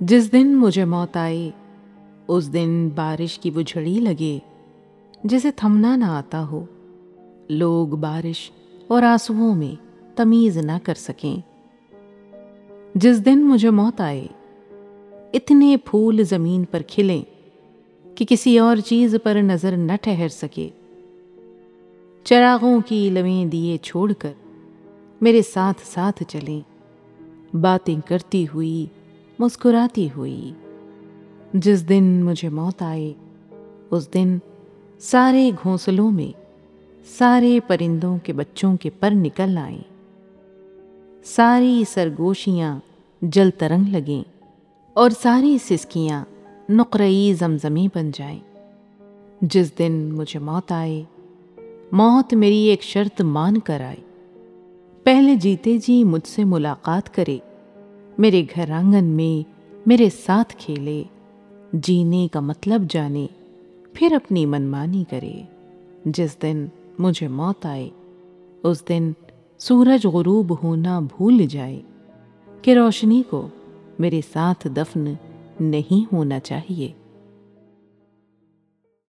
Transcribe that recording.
جس دن مجھے موت آئے اس دن بارش کی وہ جھڑی لگے جسے تھمنا نہ آتا ہو۔ لوگ بارش اور آنسوؤں میں تمیز نہ کر سکیں۔ جس دن مجھے موت آئے اتنے پھول زمین پر کھلیں کہ کسی اور چیز پر نظر نہ ٹھہر سکے۔ چراغوں کی لویں دیے چھوڑ کر میرے ساتھ ساتھ چلیں۔ باتیں کرتی ہوئی مسکراتی ہوئی۔ جس دن مجھے موت آئے اس دن سارے گھونسلوں میں سارے پرندوں کے بچوں کے پر نکل آئیں۔ ساری سرگوشیاں جل ترنگ لگیں اور ساری سسکیاں نقرئی زمزمی بن جائیں۔ جس دن مجھے موت آئے موت میری ایک شرط مان کر آئے پہلے جیتے جی مجھ سے ملاقات کرے۔ میرے گھر آنگن میں میرے ساتھ کھیلے۔ جینے کا مطلب جانے، پھر اپنی منمانی کرے۔ جس دن مجھے موت آئے، اس دن سورج غروب ہونا بھول جائے کہ روشنی کو میرے ساتھ دفن نہیں ہونا چاہیے۔